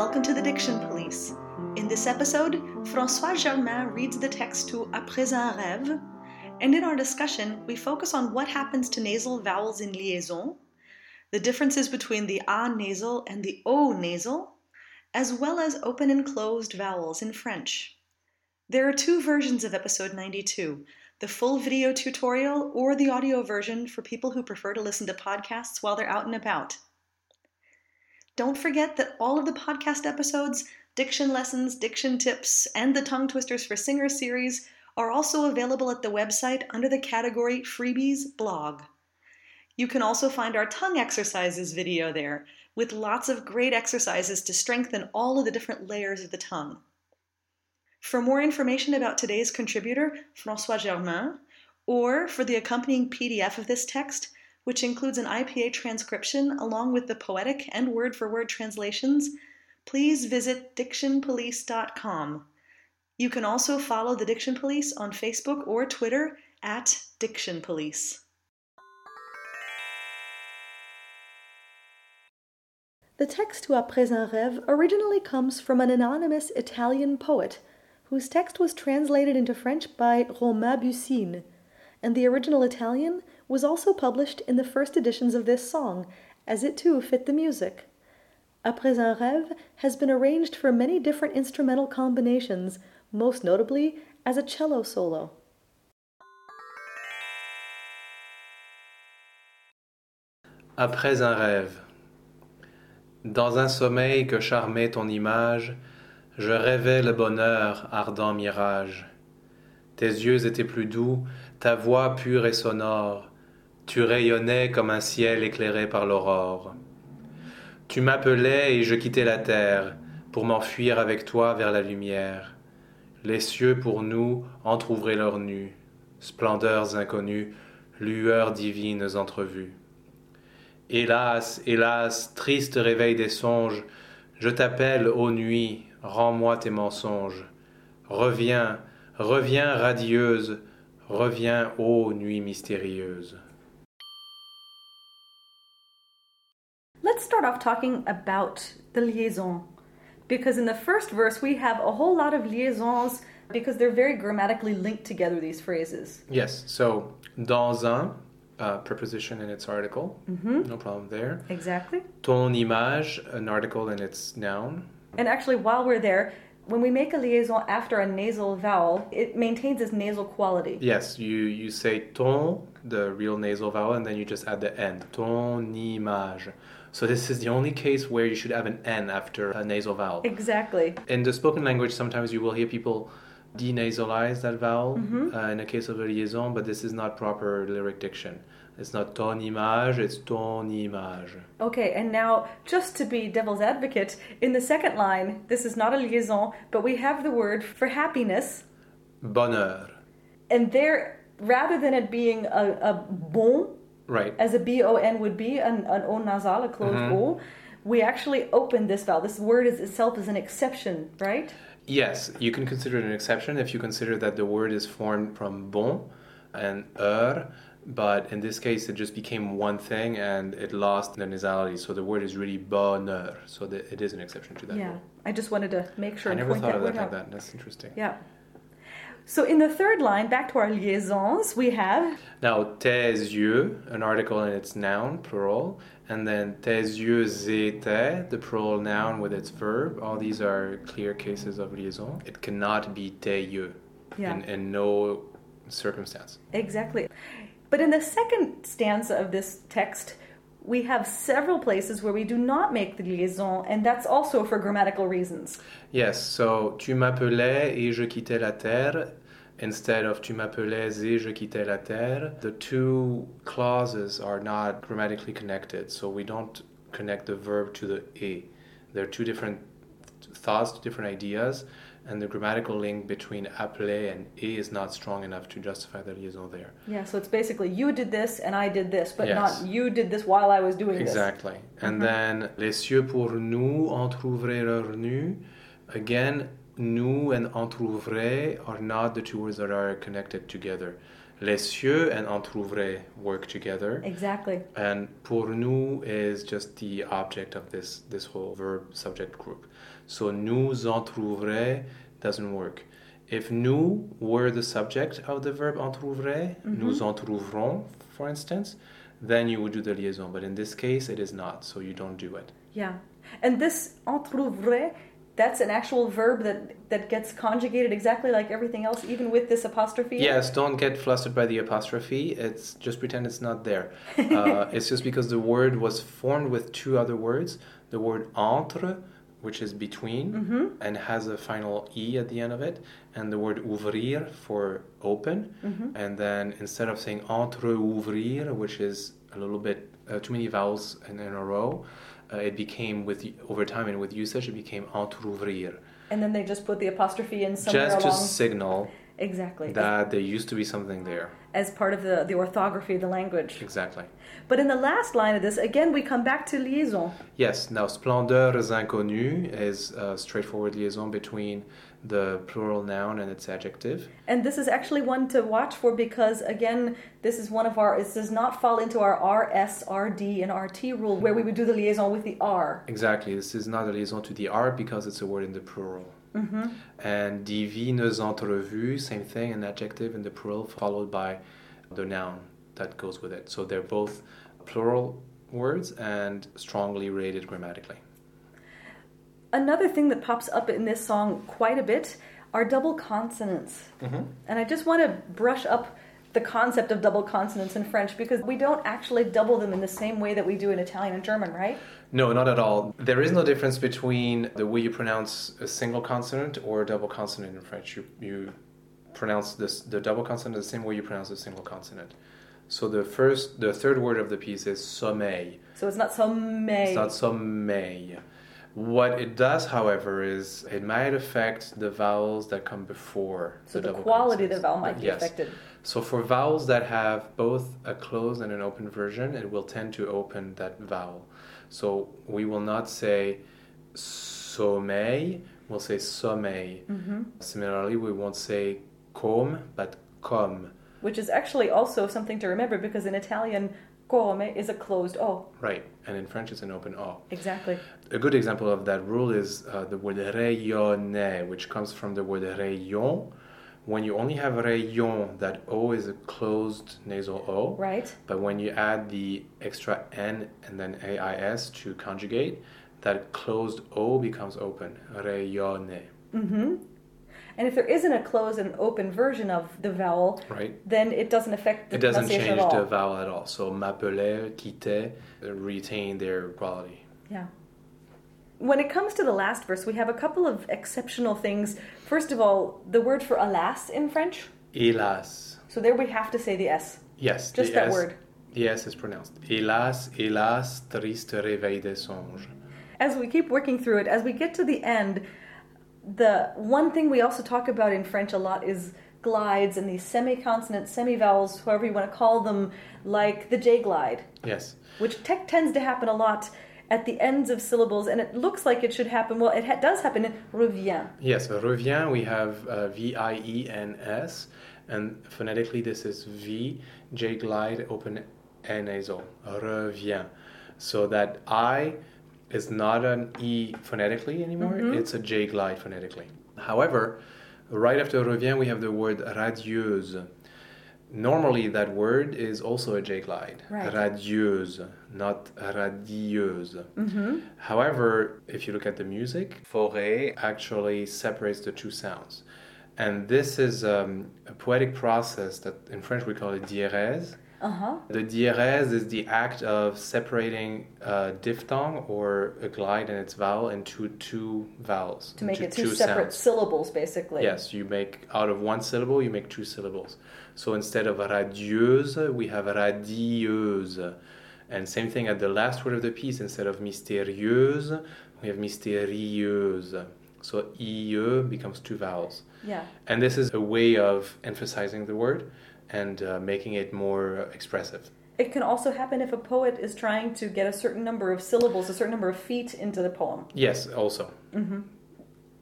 welcome to the Diction Police. In this episode, François Germain reads the text to Après un rêve, and in our discussion, we focus on what happens to nasal vowels in liaison, the differences between the A nasal and the O nasal, as well as open and closed vowels in French. There are two versions of episode 92 the full video tutorial or the audio version for people who prefer to listen to podcasts while they're out and about. Don't forget that all of the podcast episodes, diction lessons, diction tips, and the tongue twisters for singers series are also available at the website under the category Freebies blog. You can also find our tongue exercises video there, with lots of great exercises to strengthen all of the different layers of the tongue. For more information about today's contributor, François Germain, or for the accompanying PDF of this text, which includes an IPA transcription along with the poetic and word for word translations, please visit dictionpolice.com. You can also follow the Diction Police on Facebook or Twitter at Diction Police. The text to Après un rêve originally comes from an anonymous Italian poet whose text was translated into French by Romain Bussine, and the original Italian was also published in the first editions of this song, as it too fit the music. Après un rêve has been arranged for many different instrumental combinations, most notably as a cello solo. Après un rêve. Dans un sommeil que charmait ton image, je rêvais le bonheur, ardent mirage. Tes yeux étaient plus doux, ta voix pure et sonore, tu rayonnais comme un ciel éclairé par l'aurore. Tu m'appelais et je quittais la terre pour m'enfuir avec toi vers la lumière. Les cieux pour nous entr'ouvraient leurs nus, splendeurs inconnues, lueurs divines entrevues. Hélas, hélas, triste réveil des songes, je t'appelle, ô nuit, rends-moi tes mensonges. Reviens, reviens radieuse, reviens, ô nuit mystérieuse. Start off talking about the liaison. Because in the first verse, we have a whole lot of liaisons because they're very grammatically linked together, these phrases. Yes, so dans un, uh, preposition in its article, no problem there. Exactly. Ton image, an article in its noun. And actually, while we're there, when we make a liaison after a nasal vowel, it maintains its nasal quality. Yes, you, you say ton, the real nasal vowel, and then you just add the end. Ton image. So this is the only case where you should have an n after a nasal vowel. Exactly. In the spoken language, sometimes you will hear people denasalize that vowel uh, in the case of a liaison, but this is not proper lyric diction. It's not ton image, it's ton image. Okay, and now just to be devil's advocate, in the second line, this is not a liaison, but we have the word for happiness, Bonheur. and there, rather than it being a, a bon, Right. as a B O N would be, an, an O nasal, a closed O, we actually open this vowel. This word is itself is an exception, right? Yes, you can consider it an exception if you consider that the word is formed from bon and er, but in this case it just became one thing and it lost the nasality. So the word is really bonheur. So that it is an exception to that Yeah. rule. I just wanted to make sure I never thought of that word like that. That's interesting. Yeah. So in the third line, back to our liaisons, we have Now, tes yeux, an article and its noun, plural, and then tes yeux étaient, the plural noun with its verb. All these are clear cases of liaison. It cannot be tes yeux Yeah. in, in no circumstance. exactly. But in the second stanza of this text, we have several places where we do not make the liaison, and that's also for grammatical reasons. Yes, so tu m'appelais et je quittais la terre instead of tu m'appelais et je quittais la terre. The two clauses are not grammatically connected, so we don't connect the verb to the e. They're two different thoughts, two different ideas, and the grammatical link between appeler and e is not strong enough to justify the liaison there. Yeah, so it's basically you did this and I did this, but Yes. not you did this while I was doing this. Exactly. And mm-hmm. then les cieux pour nous entr'ouvraient leurs nus. Again, nous and entr'ouvrer are not the two words that are connected together. Les cieux and entr'ouvrer work together. Exactly. And pour nous is just the object of this, this whole verb subject group. So nous entr'ouvrer doesn't work. If nous were the subject of the verb entr'ouvrer, mm-hmm. nous entr'ouvrons, for instance, then you would do the liaison. But in this case, it is not, so you don't do it. Yeah. And this entr'ouvrer, that's an actual verb that, that gets conjugated exactly like everything else, even with this apostrophe. Yes, don't get flustered by the apostrophe. It's just pretend it's not there. Uh, it's just because the word was formed with two other words. The word entre, which is between and has a final e at the end of it, and the word ouvrir for open. And then instead of saying entre ouvrir, which is a little bit uh, too many vowels in, in a row, uh, it became with over time and with usage, it became entrouvrir, And then they just put the apostrophe in somewhere just to along. signal exactly. that there used to be something there. As part of the, the orthography of the language. Exactly. But in the last line of this, again, we come back to liaison. Yes, now splendeurs inconnues is a straightforward liaison between the plural noun and its adjective. And this is actually one to watch for because, again, this is one of our, it does not fall into our R, S, R, D, and RT rule where we would do the liaison with the R. Exactly, this is not a liaison to the R because it's a word in the plural. Mm-hmm. And divines entrevues, same thing, an adjective in the plural followed by the noun that goes with it. So they're both plural words and strongly rated grammatically. Another thing that pops up in this song quite a bit are double consonants. Mm-hmm. And I just want to brush up the concept of double consonants in French because we don't actually double them in the same way that we do in Italian and German, right? No, not at all. There is no difference between the way you pronounce a single consonant or a double consonant in French. You, you pronounce this, the double consonant the same way you pronounce a single consonant. So the first, the third word of the piece is sommeil. So it's not sommeil. It's not sommeil. What it does, however, is it might affect the vowels that come before. so the double quality of the vowel might be Yes. affected. So for vowels that have both a closed and an open version, it will tend to open that vowel. So we will not say sommeil, we'll say sommeil. Mm-hmm. Similarly, we won't say com, but com. Which is actually also something to remember because in Italian, come is a closed O. Right, and in French it's an open O. Exactly. A good example of that rule is uh, the word rayonner, which comes from the word rayon. When you only have rayon, that O is a closed nasal O. Right? But when you add the extra N and then AIS to conjugate, that closed O becomes open. Rayonner. And if there isn't a closed and open version of the vowel, Right? then it doesn't affect the It doesn't change the vowel at all. So m'appelait, quittait uh, retain their quality. Yeah. When it comes to the last verse, we have a couple of exceptional things. First of all, the word for alas in French. Hélas. So there we have to say the S. Yes. Just that S- word. The S is pronounced. Hélas, hélas, triste réveil des songes. As we keep working through it, as we get to the end, the one thing we also talk about in French a lot is glides and these semi-consonant, semi-vowels, however you want to call them, like the J glide, Yes. which tech tends to happen a lot at the ends of syllables, and it looks like it should happen. Well, it ha- does happen in revient. Yes, revient, we have uh, V I E N S, and phonetically this is V, J glide, open N nasal. Revient. So that I is not an E phonetically anymore, mm-hmm. it's a J glide phonetically. However, right after revient, we have the word radieuse. Normally, that word is also a J glide. Right. Radieuse, not radieuse. Mm-hmm. However, if you look at the music, Fauré actually separates the two sounds. And this is um, a poetic process that in French we call it diérèse. Uh huh. The diérèse is the act of separating a diphthong or a glide and its vowel into two vowels. To make it two, separate sounds. syllables, basically. Yes, you make out of one syllable, you make two syllables. So instead of radieuse, we have radieuse. And same thing at the last word of the piece, instead of mystérieuse, we have mystérieuse. So IE becomes two vowels. Yeah. And this is a way of emphasizing the word and uh, making it more expressive. It can also happen if a poet is trying to get a certain number of syllables, a certain number of feet into the poem. Yes, also.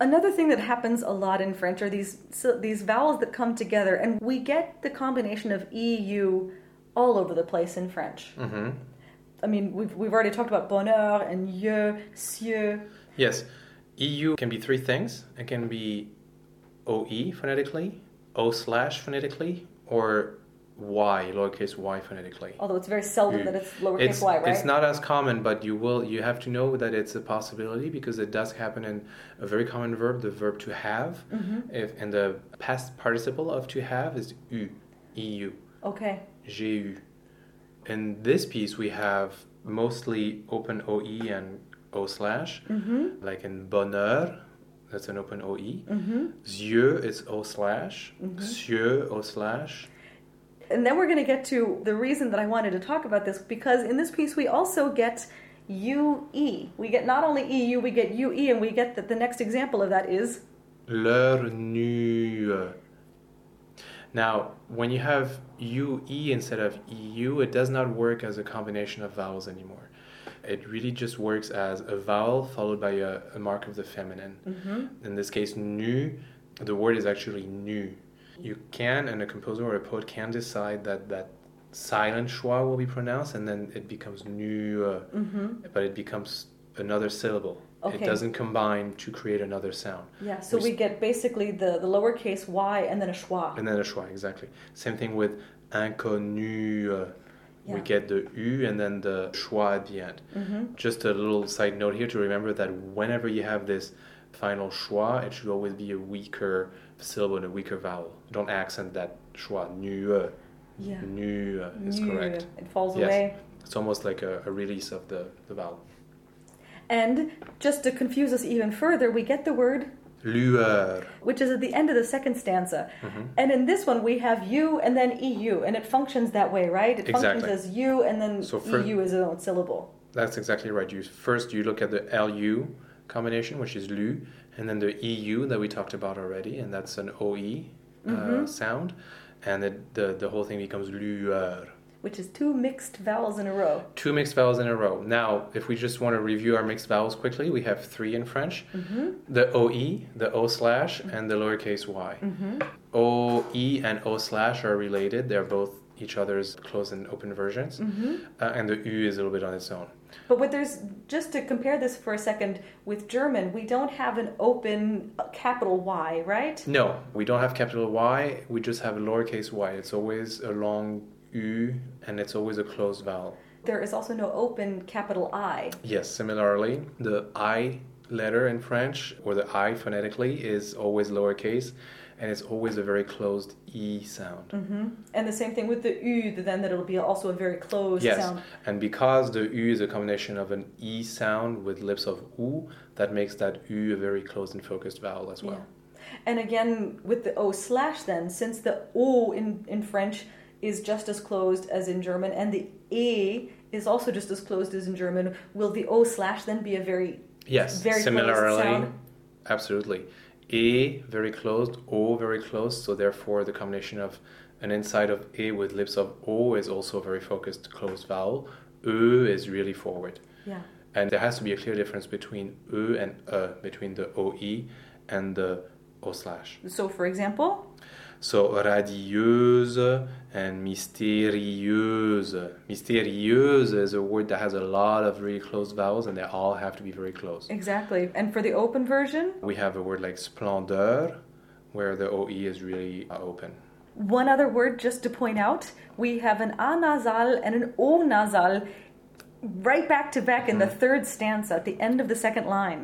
Another thing that happens a lot in French are these these vowels that come together, and we get the combination of EU all over the place in French. hmm I mean, we've, we've already talked about bonheur and yeux, cieux. Yes, EU can be three things. It can be OE phonetically, O slash phonetically, or Y, lowercase y phonetically. Although it's very seldom You- that it's lowercase It's, y, right? it's not as common, but you will you have to know that it's a possibility because it does happen in a very common verb, the verb to have. Mm-hmm. If and the past participle of to have is u, eu, Okay. j'ai eu. In this piece, we have mostly open OE and O slash, Mm-hmm. like in bonheur, that's an open OE. Mm-hmm. Yeux is O slash, Mhm. cieux O slash. And then we're going to get to the reason that I wanted to talk about this because in this piece we also get UE. We get not only EU, we get UE, and we get that the next example of that is Leur nu. Now, when you have UE instead of EU, it does not work as a combination of vowels anymore. It really just works as a vowel followed by a, a mark of the feminine. mm-hmm. In this case, nu, the word is actually nu. You can, and a composer or a poet can decide that that silent schwa will be pronounced, and then it becomes nu, uh, Mm-hmm. but it becomes another syllable. Okay. It doesn't combine to create another sound. Yeah, so We we get basically the, the lowercase y and then a schwa. And then a schwa, exactly. Same thing with inconnu. Uh, Yeah. We get the u and then the schwa at the end. Mm-hmm. Just a little side note here to remember that whenever you have this final schwa, it should always be a weaker syllable and a weaker vowel. Don't accent that schwa. Nu, uh, Yeah. nu uh, is correct. It falls Yes. away. It's almost like a, a release of the, the vowel. And just to confuse us even further, we get the word Lueur. which is at the end of the second stanza. Mhm. And in this one, we have you and then EU, and it functions that way, right? It Exactly. functions as you and then So for- EU is its own syllable. That's exactly right. You first you look at the LU combination, which is lu, and then the EU that we talked about already, and that's an OE uh, Mhm. sound, and it, the the whole thing becomes lueur. Which is two mixed vowels in a row. Two mixed vowels in a row. Now, if we just want to review our mixed vowels quickly, we have three in French: Mm-hmm. the OE, the O slash, and the lowercase y. Mm-hmm. OE and O slash are related. They're both each other's closed and open versions, Mm-hmm. uh, and the U is a little bit on its own. But what there's just to compare this for a second with German, we don't have an open uh, capital Y, right? No, we don't have capital Y. We just have a lowercase y. It's always a long U and it's always a closed vowel. There is also no open capital I. Yes, similarly, the I letter in French, or the I phonetically, is always lowercase and it's always a very closed E sound. Mm-hmm. And the same thing with the U, then that it'll be also a very closed Yes, sound. and because the U is a combination of an E sound with lips of U, that makes that U a very closed and focused vowel as well. Yeah. And again, with the O slash, then, since the O in, in French is just as closed as in German, and the A is also just as closed as in German, will the O slash then be a very Yes, Very closed similarly, sound. absolutely. A very closed, O very closed, so therefore the combination of an inside of A with lips of O is also a very focused closed vowel. Ö is really forward. yeah And there has to be a clear difference between Ö and E, between the OE and the O slash. so for example So radieuse and mystérieuse. Mystérieuse is a word that has a lot of really closed vowels and they all have to be very close. exactly and for the open version We have a word like splendeur, where the OE is really uh, open. one other word just to point out we have an a nasal and an o nasal right back to back in the third stanza at the end of the second line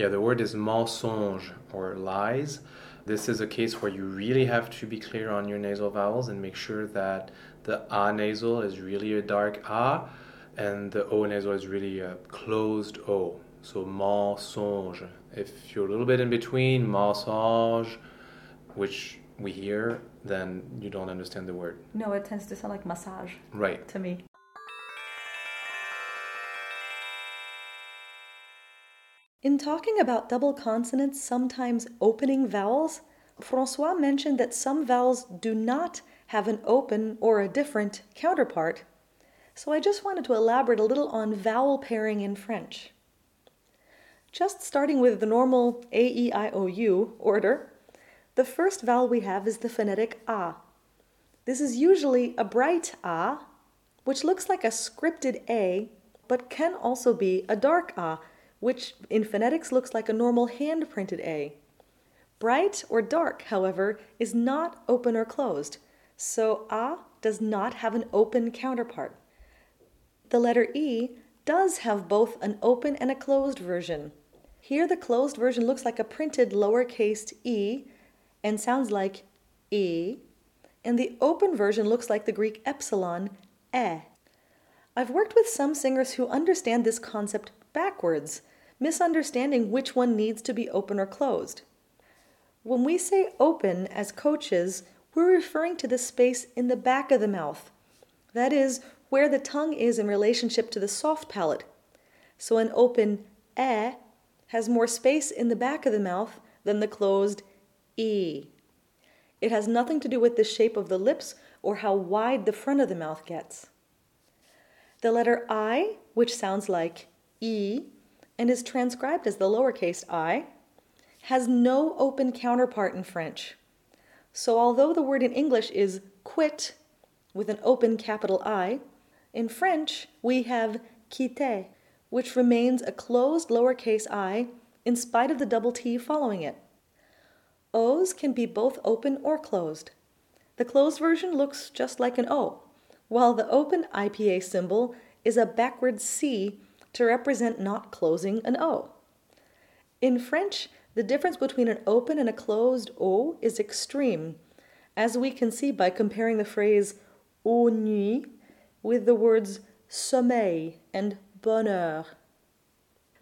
Yeah, the word is mensonge or lies. This is a case where you really have to be clear on your nasal vowels and make sure that the A nasal is really a dark A and the O nasal is really a closed O. So mensonge. If you're a little bit in between mensonge, which we hear, then you don't understand the word. no it tends to sound like massage Right. to me In talking about double consonants sometimes opening vowels, Francois mentioned that some vowels do not have an open or a different counterpart. So I just wanted to elaborate a little on vowel pairing in French. Just starting with the normal A, E, I, O, U order, the first vowel we have is the phonetic A. This is usually a bright A, which looks like a scripted A, but can also be a dark A, which in phonetics looks like a normal hand printed A. Bright or dark, however, is not open or closed, so A does not have an open counterpart. The letter E does have both an open and a closed version. Here, the closed version looks like a printed lowercase e and sounds like e, and the open version looks like the Greek epsilon, e. I've worked with some singers who understand this concept backwards, misunderstanding which one needs to be open or closed. When we say open as coaches, we're referring to the space in the back of the mouth. That is, where the tongue is in relationship to the soft palate. So an open eh has more space in the back of the mouth than the closed e. It has nothing to do with the shape of the lips or how wide the front of the mouth gets. The letter I, which sounds like e and is transcribed as the lowercase i, has no open counterpart in French. So, although the word in English is quit with an open capital I, in French we have quitter, which remains a closed lowercase i in spite of the double T following it. O's can be both open or closed. The closed version looks just like an O, while the open IPA symbol is a backward C to represent not closing an O. In French, the difference between an open and a closed O is extreme, as we can see by comparing the phrase au nuit with the words sommeil and bonheur.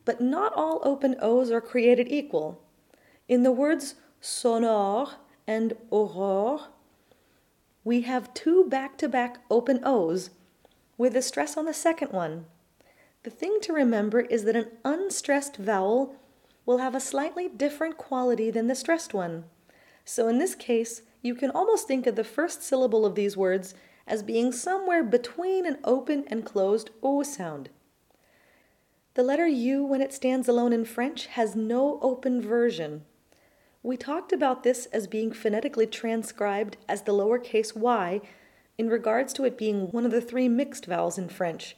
But not all open O's are created equal. In the words sonore and aurore, we have two back to back open O's with a stress on the second one. The thing to remember is that an unstressed vowel will have a slightly different quality than the stressed one. So in this case, you can almost think of the first syllable of these words as being somewhere between an open and closed O sound. The letter U, when it stands alone in French, has no open version. We talked about this as being phonetically transcribed as the lowercase y in regards to it being one of the three mixed vowels in French.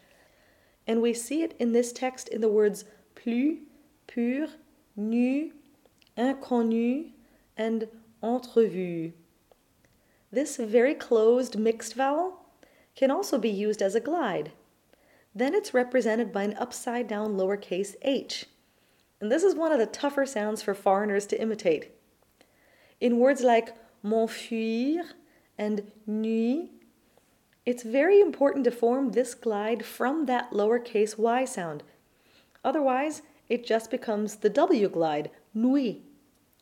And we see it in this text in the words plus, pur, nu, inconnu, and entrevu. This very closed mixed vowel can also be used as a glide. Then it's represented by an upside down lowercase h. And this is one of the tougher sounds for foreigners to imitate. In words like m'enfuir and nuit, it's very important to form this glide from that lowercase y sound. Otherwise, it just becomes the W glide, nuit,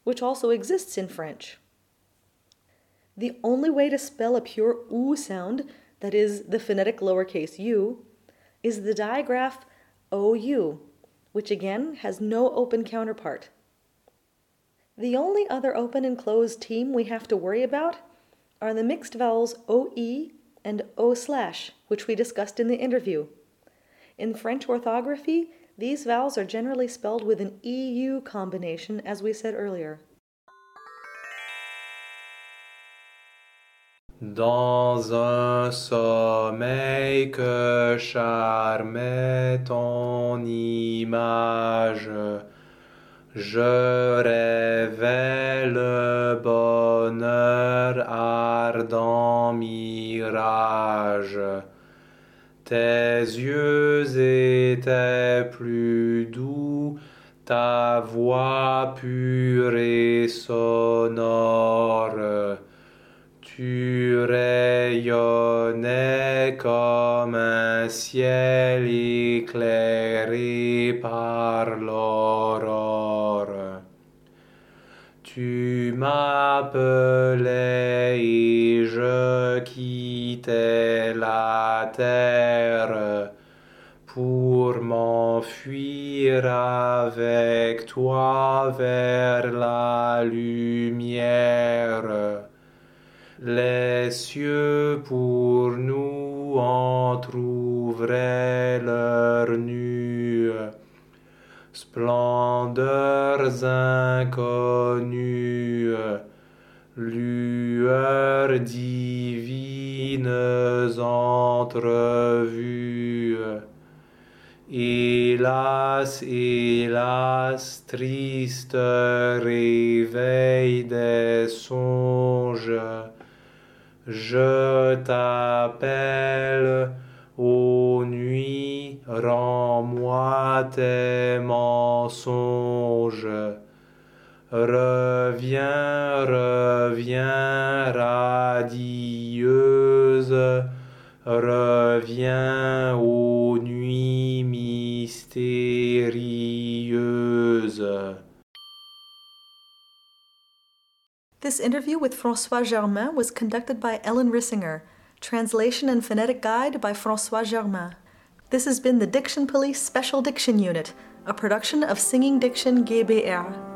which also exists in French. The only way to spell a pure oo sound, that is the phonetic lowercase u, is the digraph OU, which again has no open counterpart. The only other open and closed team we have to worry about are the mixed vowels OE and O slash, which we discussed in the interview. In French orthography, these vowels are generally spelled with an EU combination, as we said earlier. Dans un sommeil que charmait ton image, je rêvais le bonheur ardent mirage. Tes yeux étaient plus doux, ta voix pure et sonore tu rayonnais comme un ciel éclairé par l'aurore. Tu m'appelais et je quittais la terre pour m'enfuir avec toi vers la lumière. Les cieux pour nous entr'ouvraient Hélas, triste réveil des songes, je t'appelle Ô nuit, rends-moi tes mensonges. Reviens, reviens, radieuse, reviens interview with Francois Germain was conducted by Ellen Rissinger. Translation and Phonetic Guide by Francois Germain. This has been the Diction Police Special Diction Unit, a production of Singing Diction GBR.